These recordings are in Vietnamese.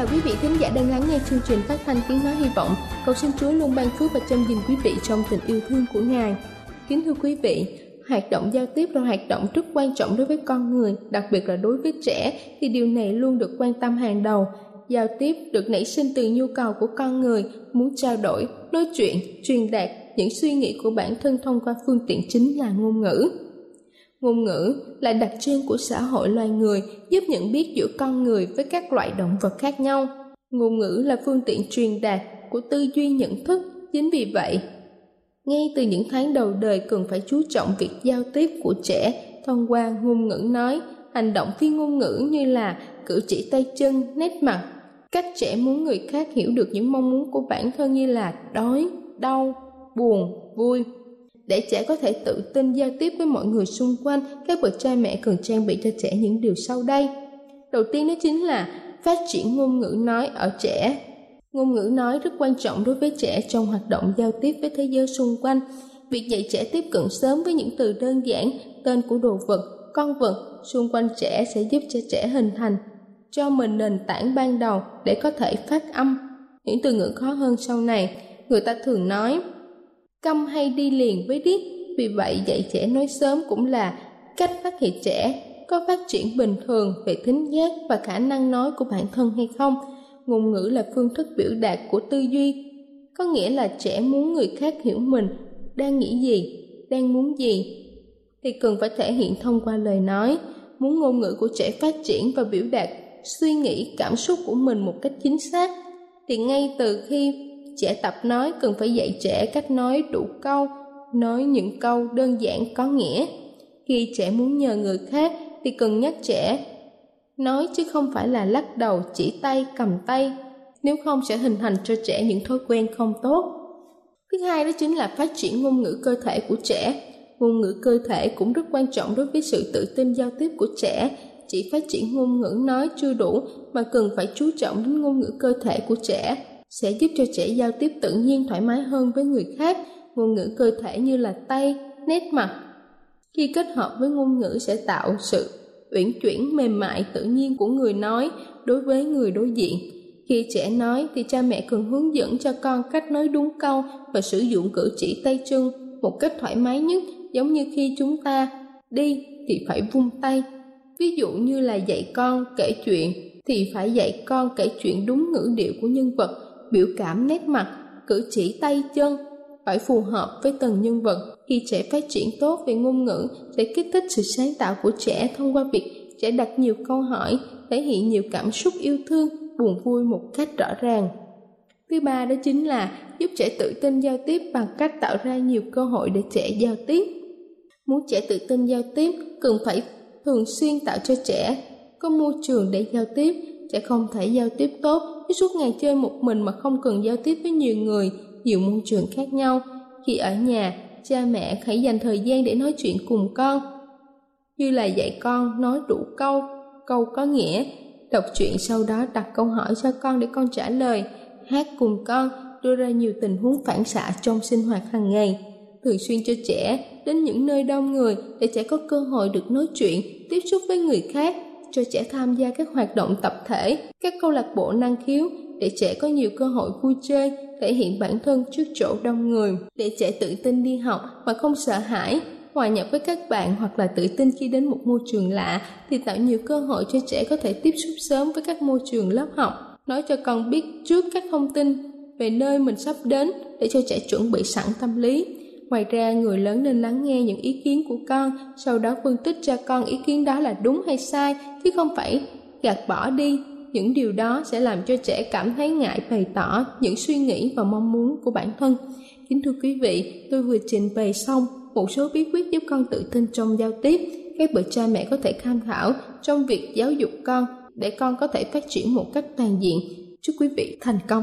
Chào quý vị khán giả đang lắng nghe chương trình phát thanh tiếng nói hy vọng. Cầu xin Chúa luôn ban phước và chăm gìn quý vị trong tình yêu thương của Ngài. Kính thưa quý vị, hoạt động giao tiếp là hoạt động rất quan trọng đối với con người, đặc biệt là đối với trẻ thì điều này luôn được quan tâm hàng đầu. Giao tiếp được nảy sinh từ nhu cầu của con người muốn trao đổi, nói chuyện, truyền đạt những suy nghĩ của bản thân thông qua phương tiện chính là ngôn ngữ. Ngôn ngữ là đặc trưng của xã hội loài người, giúp nhận biết giữa con người với các loại động vật khác nhau. Ngôn ngữ là phương tiện truyền đạt của tư duy nhận thức, chính vì vậy, ngay từ những tháng đầu đời cần phải chú trọng việc giao tiếp của trẻ thông qua ngôn ngữ nói, hành động phi ngôn ngữ như là cử chỉ tay chân, nét mặt, cách trẻ muốn người khác hiểu được những mong muốn của bản thân như là đói, đau, buồn, vui. Để trẻ có thể tự tin giao tiếp với mọi người xung quanh, các bậc cha mẹ cần trang bị cho trẻ những điều sau đây. Đầu tiên đó chính là phát triển ngôn ngữ nói ở trẻ. Ngôn ngữ nói rất quan trọng đối với trẻ trong hoạt động giao tiếp với thế giới xung quanh. Việc dạy trẻ tiếp cận sớm với những từ đơn giản, tên của đồ vật, con vật xung quanh trẻ sẽ giúp cho trẻ hình thành cho mình nền tảng ban đầu để có thể phát âm. Những từ ngữ khó hơn sau này, người ta thường nói câm hay đi liền với điếc. Vì vậy dạy trẻ nói sớm cũng là cách phát hiện trẻ có phát triển bình thường về thính giác và khả năng nói của bản thân hay không. Ngôn ngữ là phương thức biểu đạt của tư duy. Có nghĩa là trẻ muốn người khác hiểu mình, đang nghĩ gì, đang muốn gì. Thì cần phải thể hiện thông qua lời nói, muốn ngôn ngữ của trẻ phát triển và biểu đạt suy nghĩ, cảm xúc của mình một cách chính xác. Thì ngay từ khi trẻ tập nói cần phải dạy trẻ cách nói đủ câu, nói những câu đơn giản có nghĩa. Khi trẻ muốn nhờ người khác thì cần nhắc trẻ, nói chứ không phải là lắc đầu, chỉ tay, cầm tay. Nếu không sẽ hình thành cho trẻ những thói quen không tốt. Thứ hai đó chính là phát triển ngôn ngữ cơ thể của trẻ. Ngôn ngữ cơ thể cũng rất quan trọng đối với sự tự tin giao tiếp của trẻ. Chỉ phát triển ngôn ngữ nói chưa đủ mà cần phải chú trọng đến ngôn ngữ cơ thể của trẻ sẽ giúp cho trẻ giao tiếp tự nhiên, thoải mái hơn với người khác. Ngôn ngữ cơ thể như là tay, nét mặt. Khi kết hợp với ngôn ngữ sẽ tạo sự uyển chuyển mềm mại, tự nhiên của người nói đối với người đối diện. Khi trẻ nói thì cha mẹ cần hướng dẫn cho con cách nói đúng câu và sử dụng cử chỉ tay chân một cách thoải mái nhất. Giống như khi chúng ta đi thì phải vung tay. Ví dụ như là dạy con kể chuyện thì phải dạy con kể chuyện đúng ngữ điệu của nhân vật biểu cảm nét mặt, cử chỉ tay chân phải phù hợp với từng nhân vật. Khi trẻ phát triển tốt về ngôn ngữ sẽ kích thích sự sáng tạo của trẻ thông qua việc trẻ đặt nhiều câu hỏi, thể hiện nhiều cảm xúc yêu thương, buồn vui một cách rõ ràng. Thứ ba đó chính là giúp trẻ tự tin giao tiếp bằng cách tạo ra nhiều cơ hội để trẻ giao tiếp. Muốn trẻ tự tin giao tiếp, cần phải thường xuyên tạo cho trẻ có môi trường để giao tiếp trẻ không thể giao tiếp tốt khi suốt ngày chơi một mình mà không cần giao tiếp với nhiều người, nhiều môi trường khác nhau. Khi ở nhà, cha mẹ hãy dành thời gian để nói chuyện cùng con. Như là dạy con nói đủ câu câu có nghĩa, đọc truyện sau đó đặt câu hỏi cho con để con trả lời, hát cùng con, đưa ra nhiều tình huống phản xạ trong sinh hoạt hàng ngày. Thường xuyên cho trẻ đến những nơi đông người để trẻ có cơ hội được nói chuyện, tiếp xúc với người khác cho trẻ tham gia các hoạt động tập thể, các câu lạc bộ năng khiếu để trẻ có nhiều cơ hội vui chơi, thể hiện bản thân trước chỗ đông người. Để trẻ tự tin đi học mà không sợ hãi, hòa nhập với các bạn hoặc là tự tin khi đến một môi trường lạ thì tạo nhiều cơ hội cho trẻ có thể tiếp xúc sớm với các môi trường lớp học. Nói cho con biết trước các thông tin về nơi mình sắp đến để cho trẻ chuẩn bị sẵn tâm lý ngoài ra, người lớn nên lắng nghe những ý kiến của con, sau đó phân tích cho con ý kiến đó là đúng hay sai, chứ không phải gạt bỏ đi. Những điều đó sẽ làm cho trẻ cảm thấy ngại bày tỏ những suy nghĩ và mong muốn của bản thân. Kính thưa quý vị, tôi vừa trình bày xong một số bí quyết giúp con tự tin trong giao tiếp. Các bậc cha mẹ có thể tham khảo trong việc giáo dục con để con có thể phát triển một cách toàn diện. Chúc quý vị thành công!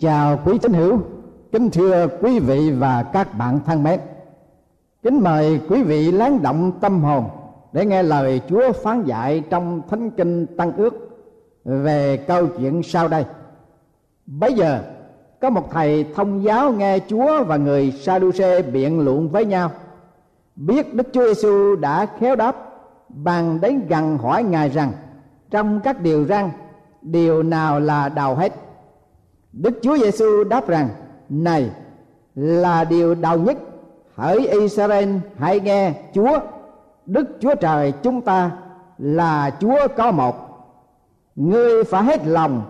Chào quý tín hữu, kính thưa quý vị và các bạn thân mến. Kính mời quý vị lắng động tâm hồn để nghe lời Chúa phán dạy trong Thánh Kinh Tăng Ước về câu chuyện sau đây. Bây giờ có một thầy thông giáo nghe Chúa và người Sa-đu-xê biện luận với nhau. Biết Đức Chúa Giêsu đã khéo đáp bàn đến gần hỏi ngài rằng trong các điều răn điều nào là đầu hết đức chúa giêsu đáp rằng, này, là điều đầu nhất. Hỡi israel, hãy nghe chúa. Đức chúa trời chúng ta là chúa có một. Ngươi phải hết lòng,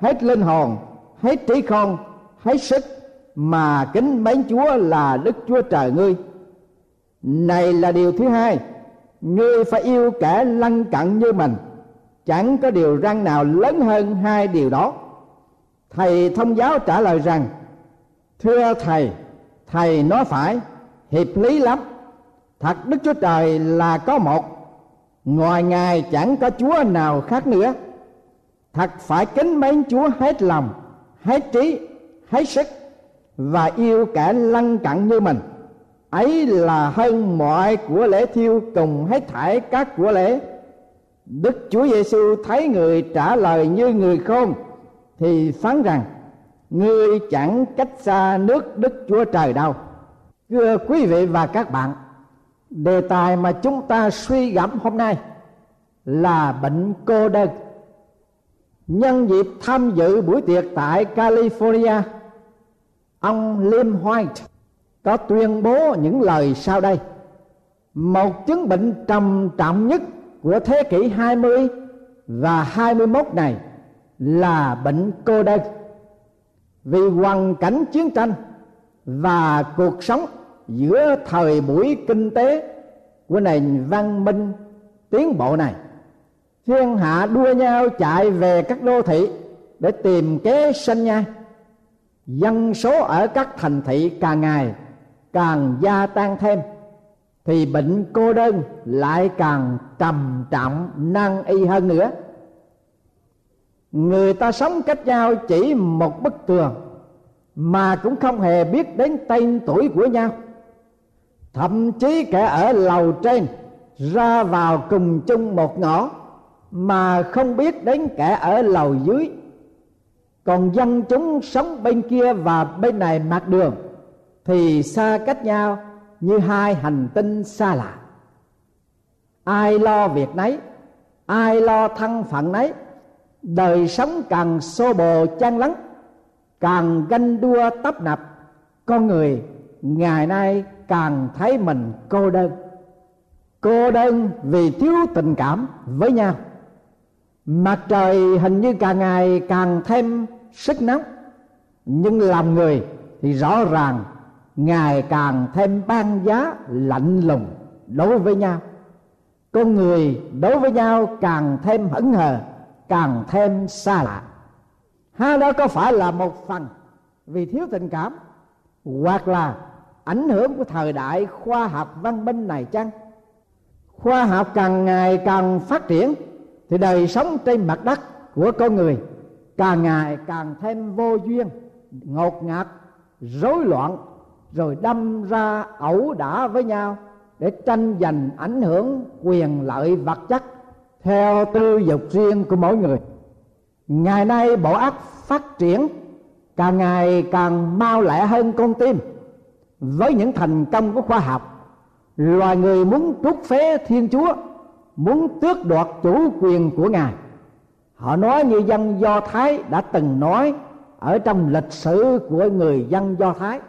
hết linh hồn, hết trí khôn hết sức mà kính mến chúa là đức chúa trời ngươi. Này là điều thứ hai, ngươi phải yêu kẻ lân cận như mình. Chẳng có điều răng nào lớn hơn hai điều đó thầy thông giáo trả lời rằng, thưa thầy thầy nói phải, hiệp lý lắm. Thật đức chúa trời là có một, ngoài ngài chẳng có chúa nào khác nữa. Thật phải kính mến chúa hết lòng, hết trí, hết sức và yêu kẻ lân cận như mình. Ấy là hơn mọi của lễ thiêu cùng hết thảy các của lễ. Đức chúa giêsu thấy người trả lời như người khôn thì phán rằng, ngươi chẳng cách xa nước đức chúa trời đâu. Thưa quý vị và các bạn, đề tài mà chúng ta suy gẫm hôm nay là bệnh cô đơn. Nhân dịp tham dự buổi tiệc tại california, ông lim white có tuyên bố những lời sau đây. Một chứng bệnh trầm trọng nhất của thế kỷ 20 và 21 này là bệnh cô đơn vì hoàn cảnh chiến tranh và cuộc sống giữa thời buổi kinh tế của nền văn minh tiến bộ này, thiên hạ đua nhau chạy về các đô thị để tìm kế sinh nhai. Dân số ở các thành thị càng ngày càng gia tăng thêm, thì bệnh cô đơn lại càng trầm trọng nan y hơn nữa người ta sống cách nhau chỉ một bức tường, mà cũng không hề biết đến tên tuổi của nhau. Thậm chí kẻ ở lầu trên ra vào cùng chung một ngõ, mà không biết đến kẻ ở lầu dưới. Còn dân chúng sống bên kia và bên này mặt đường thì xa cách nhau như hai hành tinh xa lạ. Ai lo việc nấy, ai lo thân phận nấy đời sống càng xô bồ chan lắng, càng ganh đua tấp nập, con người ngày nay càng thấy mình cô đơn. Cô đơn vì thiếu tình cảm với nhau. Mặt trời hình như càng ngày càng thêm sức nóng, nhưng làm người thì rõ ràng ngày càng thêm ban giá lạnh lùng đối với nhau. Con người đối với nhau càng thêm hững hờ càng thêm xa lạ. Hai đó có phải là một phần vì thiếu tình cảm, hoặc là ảnh hưởng của thời đại khoa học văn minh này chăng? Khoa học càng ngày càng phát triển thì đời sống trên mặt đất của con người càng ngày càng thêm vô duyên, ngột ngạt, rối loạn, rồi đâm ra ẩu đả với nhau để tranh giành ảnh hưởng quyền lợi vật chất theo tư dục riêng của mỗi người, ngày nay bộ óc phát triển càng ngày càng mau lẹ hơn con tim. Với những thành công của khoa học, loài người muốn trút phế thiên chúa, muốn tước đoạt chủ quyền của ngài. Họ nói như dân do thái đã từng nói ở trong lịch sử của người dân do thái,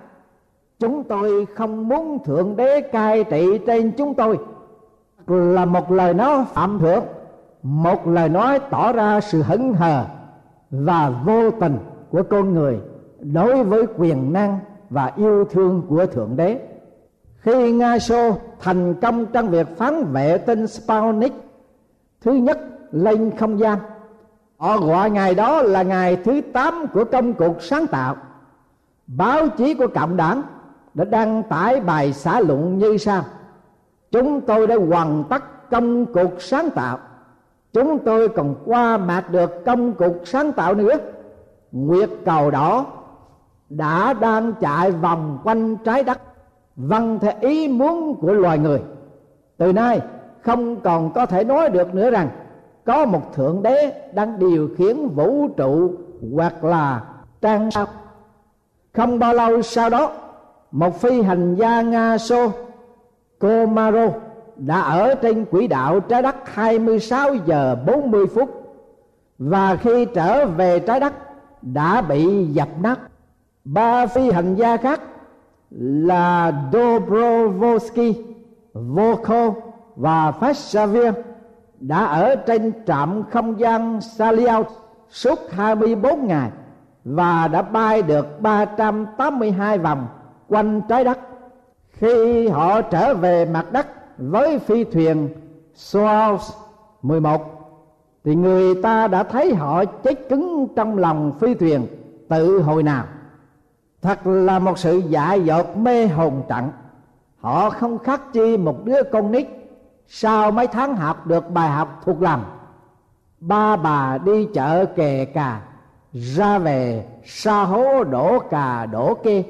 chúng tôi không muốn thượng đế cai trị trên chúng tôi là một lời nói phạm thượng một lời nói tỏ ra sự hững hờ và vô tình của con người đối với quyền năng và yêu thương của thượng đế. Khi nga xô thành công trong việc phán vệ tinh sputnik, thứ nhất lên không gian. Họ gọi ngày đó là ngày thứ 8 của công cuộc sáng tạo. Báo chí của cộng đảng đã đăng tải bài xã luận như sau. Chúng tôi đã hoàn tất công cuộc sáng tạo chúng tôi còn qua mạc được công cuộc sáng tạo nữa. Nguyệt cầu đỏ đã đang chạy vòng quanh trái đất. Vâng theo ý muốn của loài người. Từ nay không còn có thể nói được nữa rằng có một thượng đế đang điều khiển vũ trụ hoặc là trang sao. Không bao lâu sau đó, một phi hành gia nga xô komaro đã ở trên quỹ đạo trái đất 26 giờ 40 phút và khi trở về trái đất đã bị dập nát. Ba phi hành gia khác là Dobrovolsky, Volko và Fasavir đã ở trên trạm không gian Saliot suốt 24 ngày và đã bay được 382 vòng quanh trái đất. Khi họ trở về mặt đất với phi thuyền Soyuz 11 thì người ta đã thấy họ chết cứng trong lòng phi thuyền tự hồi nào. Thật là một sự dại dột mê hồn trận. Họ không khác chi một đứa con nít sau mấy tháng học được bài học thuộc lòng ba bà đi chợ kề cà, ra về sa hố đổ cà đổ kê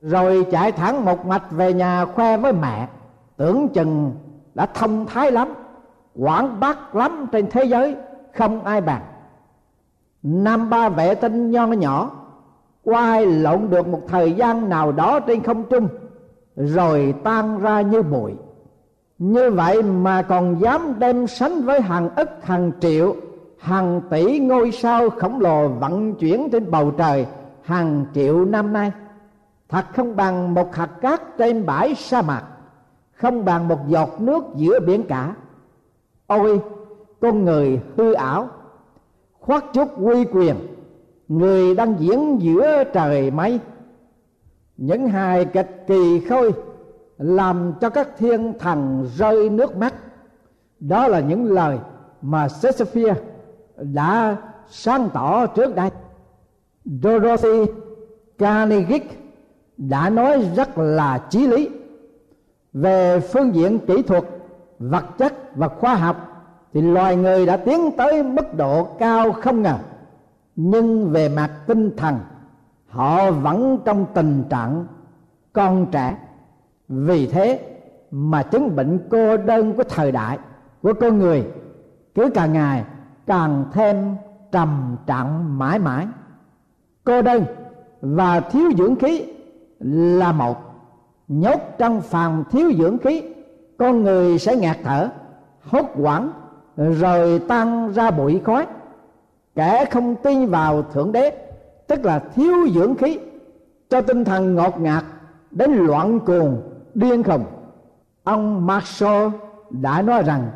rồi chạy thẳng một mạch về nhà khoe với mẹ tưởng chừng đã thông thái lắm, quảng bác lắm trên thế giới, không ai bằng năm ba vệ tinh nho nhỏ quay lộn được một thời gian nào đó trên không trung, rồi tan ra như bụi. Như vậy mà còn dám đem sánh với hàng ức, hàng triệu, hàng tỷ ngôi sao khổng lồ vận chuyển trên bầu trời hàng triệu năm nay. Thật không bằng một hạt cát trên bãi sa mạc không bằng một giọt nước giữa biển cả. Ôi, con người hư ảo, khoác chút uy quyền, người đang diễn giữa trời mây. Những hài kịch kỳ khôi làm cho các thiên thần rơi nước mắt. Đó là những lời mà Shakespeare đã sáng tỏ trước đây. Dorothy Carnegie đã nói rất là chí lý về phương diện kỹ thuật, vật chất và khoa học, thì loài người đã tiến tới mức độ cao không ngờ. Nhưng về mặt tinh thần, họ vẫn trong tình trạng con trẻ. Vì thế mà chứng bệnh cô đơn của thời đại, của con người, cứ càng ngày càng thêm trầm trọng mãi mãi. Cô đơn và thiếu dưỡng khí là một nhốt trong phòng thiếu dưỡng khí, con người sẽ ngạt thở, hốt hoảng, rồi tan ra bụi khói. Kẻ không tin vào thượng đế, tức là thiếu dưỡng khí, cho tinh thần ngột ngạt đến loạn cuồng, điên khùng. Ông Marshall đã nói rằng,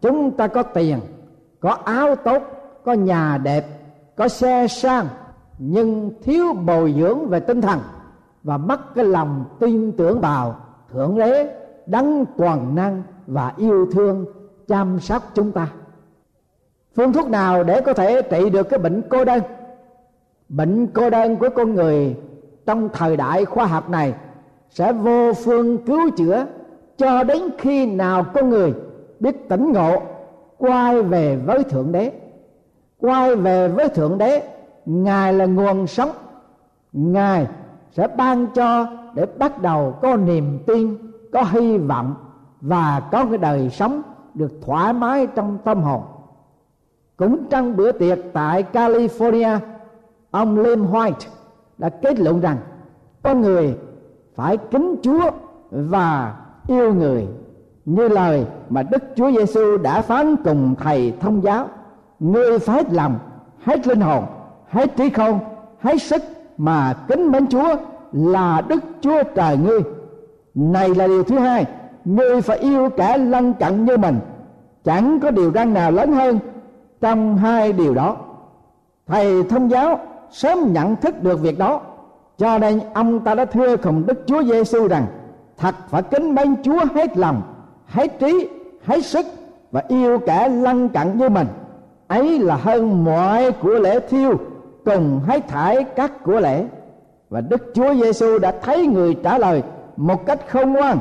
chúng ta có tiền, có áo tốt, có nhà đẹp, có xe sang, nhưng thiếu bồi dưỡng về tinh thần và mất cái lòng tin tưởng vào thượng đế, đấng toàn năng và yêu thương chăm sóc chúng ta. Phương thuốc nào để có thể trị được cái bệnh cô đơn? Bệnh cô đơn của con người trong thời đại khoa học này sẽ vô phương cứu chữa cho đến khi nào con người biết tỉnh ngộ, quay về với thượng đế. Quay về với thượng đế, ngài là nguồn sống. Ngài sẽ ban cho để bắt đầu có niềm tin, có hy vọng và có cái đời sống được thoải mái trong tâm hồn. Cũng trong bữa tiệc tại California, ông Lim White đã kết luận rằng con người phải kính Chúa và yêu người như lời mà Đức Chúa Giêsu đã phán cùng thầy thông giáo. Ngươi phải làm hết linh hồn, hết trí không, hết sức mà kính mến Chúa là Đức Chúa trời ngươi. Này là điều thứ hai, ngươi phải yêu kẻ lân cận như mình. Chẳng có điều răn nào lớn hơn trong hai điều đó. Thầy thông giáo sớm nhận thức được việc đó, cho nên ông ta đã thưa cùng đức chúa giêsu rằng, thật phải kính mến chúa hết lòng, hết trí, hết sức và yêu kẻ lân cận như mình. Ấy là hơn mọi của lễ thiêu cùng hết thải các của lễ và đức chúa giêsu đã thấy người trả lời một cách không ngoan,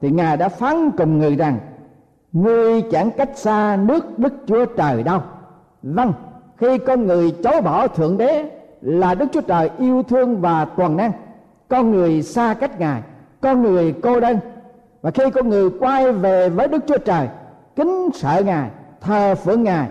thì ngài đã phán cùng người rằng, ngươi chẳng cách xa nước đức chúa trời đâu. Vâng khi con người chối bỏ thượng đế là đức chúa trời yêu thương và toàn năng. Con người xa cách ngài, con người cô đơn. Và khi con người quay về với đức chúa trời, kính sợ ngài, thờ phượng ngài,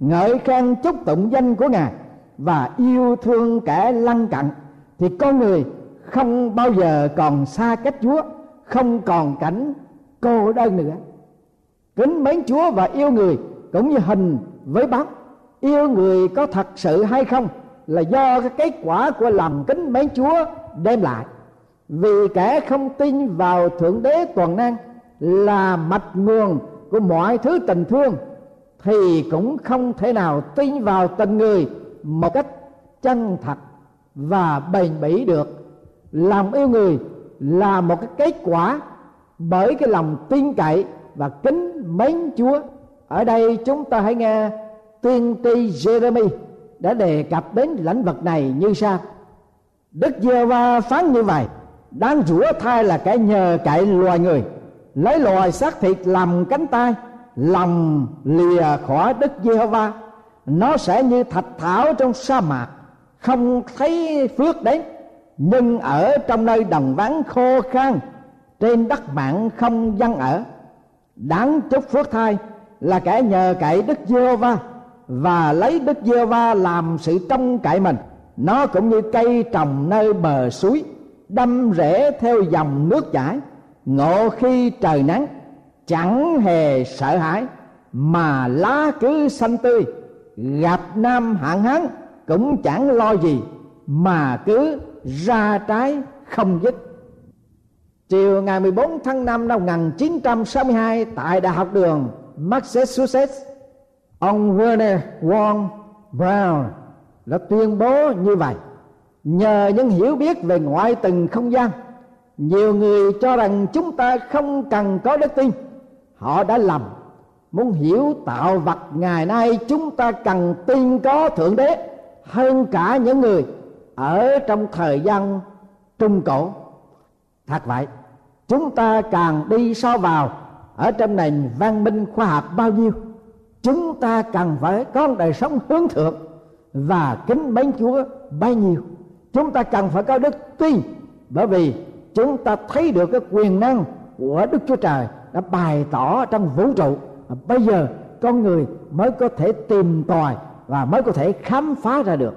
ngợi khen chúc tụng danh của ngài và yêu thương kẻ lân cận thì con người không bao giờ còn xa cách chúa, không còn cảnh cô đơn nữa. Kính mến chúa và yêu người cũng như hình với bóng yêu người có thật sự hay không là do cái kết quả của lòng kính mến chúa đem lại. Vì kẻ không tin vào thượng đế toàn năng là mạch nguồn của mọi thứ tình thương, thì cũng không thể nào tin vào tình người một cách chân thật và bền bỉ được lòng yêu người là một cái kết quả bởi cái lòng tin cậy và kính mến Chúa. Ở đây chúng ta hãy nghe tiên tri Jeremy đã đề cập đến lãnh vực này như sau. Đức Giê-va phán như vậy: đang rủa thai là kẻ nhờ cậy loài người, lấy loài xác thịt làm cánh tay, lòng lìa khỏi Đức giê va nó sẽ như thạch thảo trong sa mạc, không thấy phước đến nhưng ở trong nơi đồng vắng khô khan trên đất mạng không dân ở. Đáng chúc phước thai là kẻ nhờ cậy đức giê va và lấy đức giê va làm sự trông cậy mình. Nó cũng như cây trồng nơi bờ suối đâm rễ theo dòng nước chảy. Ngộ khi trời nắng chẳng hề sợ hãi mà lá cứ xanh tươi gặp nam hạn hán, cũng chẳng lo gì, mà cứ ra trái không dứt. Chiều ngày 14 tháng 5 năm 1962 tại Đại học đường Massachusetts, ông Werner Von Braun đã tuyên bố như vậy. Nhờ những hiểu biết về ngoại tình không gian, nhiều người cho rằng chúng ta không cần có đức tin. Họ đã lầm muốn hiểu tạo vật, ngày nay chúng ta cần tin có thượng đế hơn cả những người ở trong thời gian trung cổ. Thật vậy, chúng ta càng đi sâu vào ở trong nền văn minh khoa học bao nhiêu, chúng ta cần phải có đời sống hướng thượng và kính mến chúa bao nhiêu. Chúng ta cần phải có đức tin, bởi vì chúng ta thấy được cái quyền năng của đức chúa trời đã bày tỏ trong vũ trụ bây giờ con người mới có thể tìm tòi và mới có thể khám phá ra được.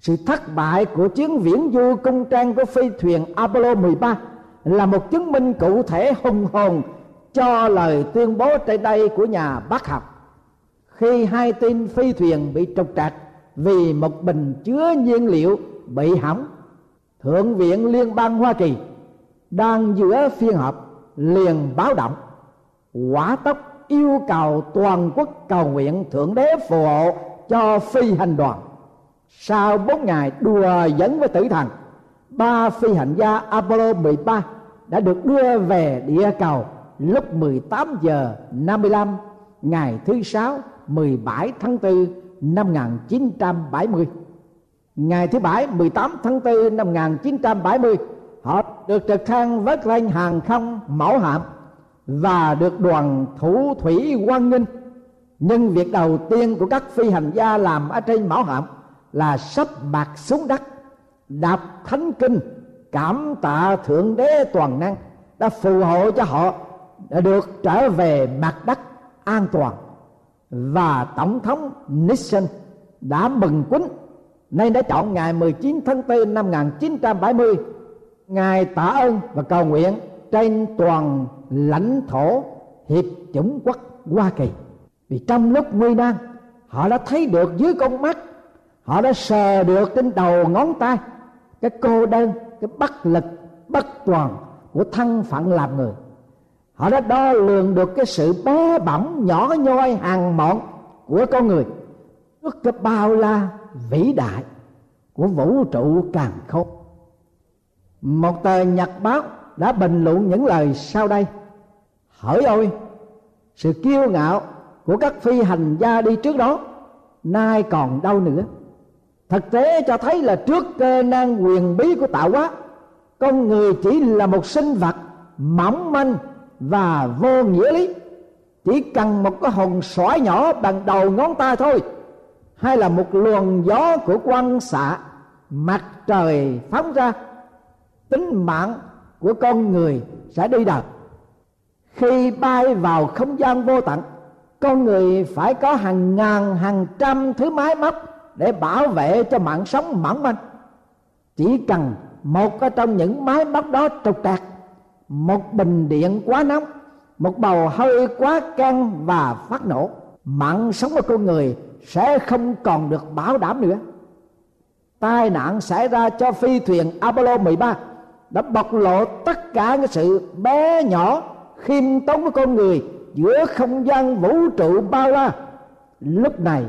Sự thất bại của chuyến viễn du công trang của phi thuyền Apollo 13 là một chứng minh cụ thể hùng hồn cho lời tuyên bố trên đây của nhà bác học khi hai tin phi thuyền bị trục trặc vì một bình chứa nhiên liệu bị hỏng, thượng viện liên bang hoa kỳ, đang giữa phiên họp, liền báo động quả tốc yêu cầu toàn quốc cầu nguyện thượng đế phù hộ cho phi hành đoàn sau bốn ngày đùa dẫn với tử thần, ba phi hành gia Apollo 13 đã được đưa về địa cầu lúc 18 giờ 55 ngày thứ sáu 17 tháng 4 năm 1970. Ngày thứ bảy 18 tháng 4 năm 1970 họ được trực thăng vớt lên hàng không mẫu hạm và được đoàn thủ thủy quan nghênh nhưng việc đầu tiên của các phi hành gia làm ở trên mão hạm là sắp mặt xuống đất, đạp thánh kinh, cảm tạ thượng đế toàn năng, đã phù hộ cho họ, đã được trở về mặt đất an toàn. Và tổng thống Nixon đã mừng quýnh nên đã chọn ngày 19 tháng 4 năm 1970 ngài tạ ơn và cầu nguyện trên toàn lãnh thổ hiệp chủng quốc Hoa Kỳ. Vì trong lúc nguy nan, họ đã thấy được dưới con mắt, họ đã sờ được trên đầu ngón tay cái cô đơn, cái bất lực, bất toàn của thân phận làm người. Họ đã đo lường được cái sự bé bỏng nhỏ nhoi hàng mọn của con người trước cái bao la vĩ đại của vũ trụ càng khôn. Một tờ nhật báo đã bình luận những lời sau đây. Hỡi ôi, sự kiêu ngạo của các phi hành gia đi trước đó, nay còn đâu nữa. Thực tế cho thấy là trước cơ năng quyền bí của tạo hóa, con người chỉ là một sinh vật mỏng manh và vô nghĩa lý. Chỉ cần một cái hồn sỏi nhỏ bằng đầu ngón tay thôi, hay là một luồng gió của quang xạ, mặt trời phóng ra, tính mạng của con người sẽ đi đời khi bay vào không gian vô tận, con người phải có hàng ngàn, hàng trăm thứ máy móc để bảo vệ cho mạng sống mỏng manh. Chỉ cần một trong những máy móc đó trục trặc một bình điện quá nóng, một bầu hơi quá căng và phát nổ, mạng sống của con người sẽ không còn được bảo đảm nữa. Tai nạn xảy ra cho phi thuyền Apollo 13 đã bộc lộ tất cả cái sự bé nhỏ, khiêm tốn của con người giữa không gian vũ trụ bao la. Lúc này,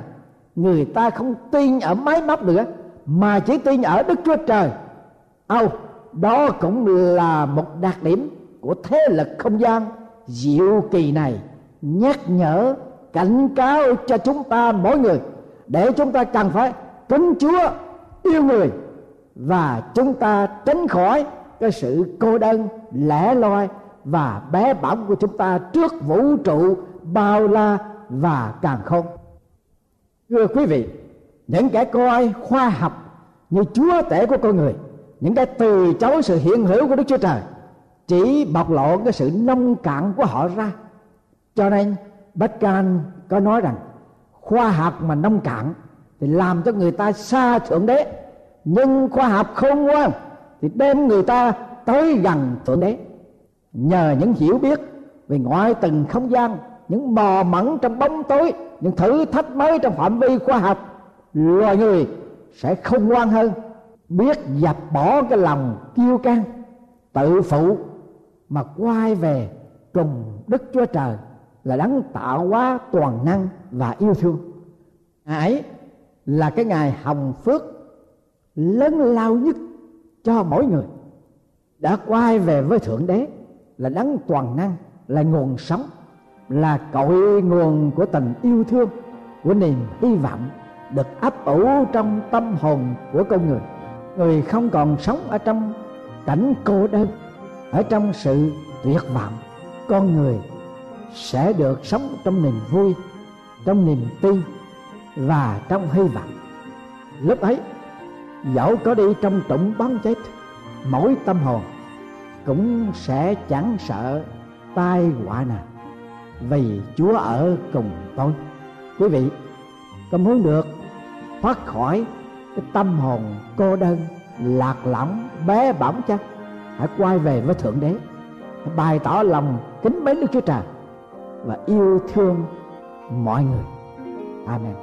người ta không tin ở máy móc nữa, mà chỉ tin ở đức chúa trời. Âu, đó cũng là một đặc điểm của thế lực không gian diệu kỳ này. Nhắc nhở, cảnh cáo cho chúng ta mỗi người, để chúng ta cần phải kính chúa yêu người và chúng ta tránh khỏi cái sự cô đơn, lẻ loi và bé bỏng của chúng ta trước vũ trụ, bao la và càng không. Thưa quý vị, những kẻ coi khoa học như chúa tể của con người, những cái từ chối sự hiện hữu của đức chúa trời, chỉ bộc lộ cái sự nông cạn của họ ra. Cho nên bách can có nói rằng, khoa học mà nông cạn thì làm cho người ta xa thượng đế, nhưng khoa học không ngoan thì đem người ta tới gần thượng đế. Nhờ những hiểu biết về ngoại tầng không gian, những mò mẫn trong bóng tối, những thử thách mới trong phạm vi khoa học, loài người sẽ không ngoan hơn, biết dập bỏ cái lòng kiêu căng, tự phụ, mà quay về cùng đức chúa trời là đấng tạo hóa toàn năng và yêu thương. Ấy là cái ngày hồng phước lớn lao nhất cho mỗi người. Đã quay về với thượng đế là đấng toàn năng, là nguồn sống, là cội nguồn của tình yêu thương, của niềm hy vọng được ấp ủ trong tâm hồn của con người. Người không còn sống ở trong cảnh cô đơn, ở trong sự tuyệt vọng. Con người sẽ được sống trong niềm vui, trong niềm tin và trong hy vọng. Lúc ấy dẫu có đi trong trũng bóng chết, mỗi tâm hồn cũng sẽ chẳng sợ tai họa nào. Vì chúa ở cùng tôi. Quý vị, có muốn được thoát khỏi cái tâm hồn cô đơn, lạc lõng, bé bỏng chăng? Hãy quay về với thượng đế. Bày tỏ lòng kính mến đức chúa trời và yêu thương mọi người. Amen.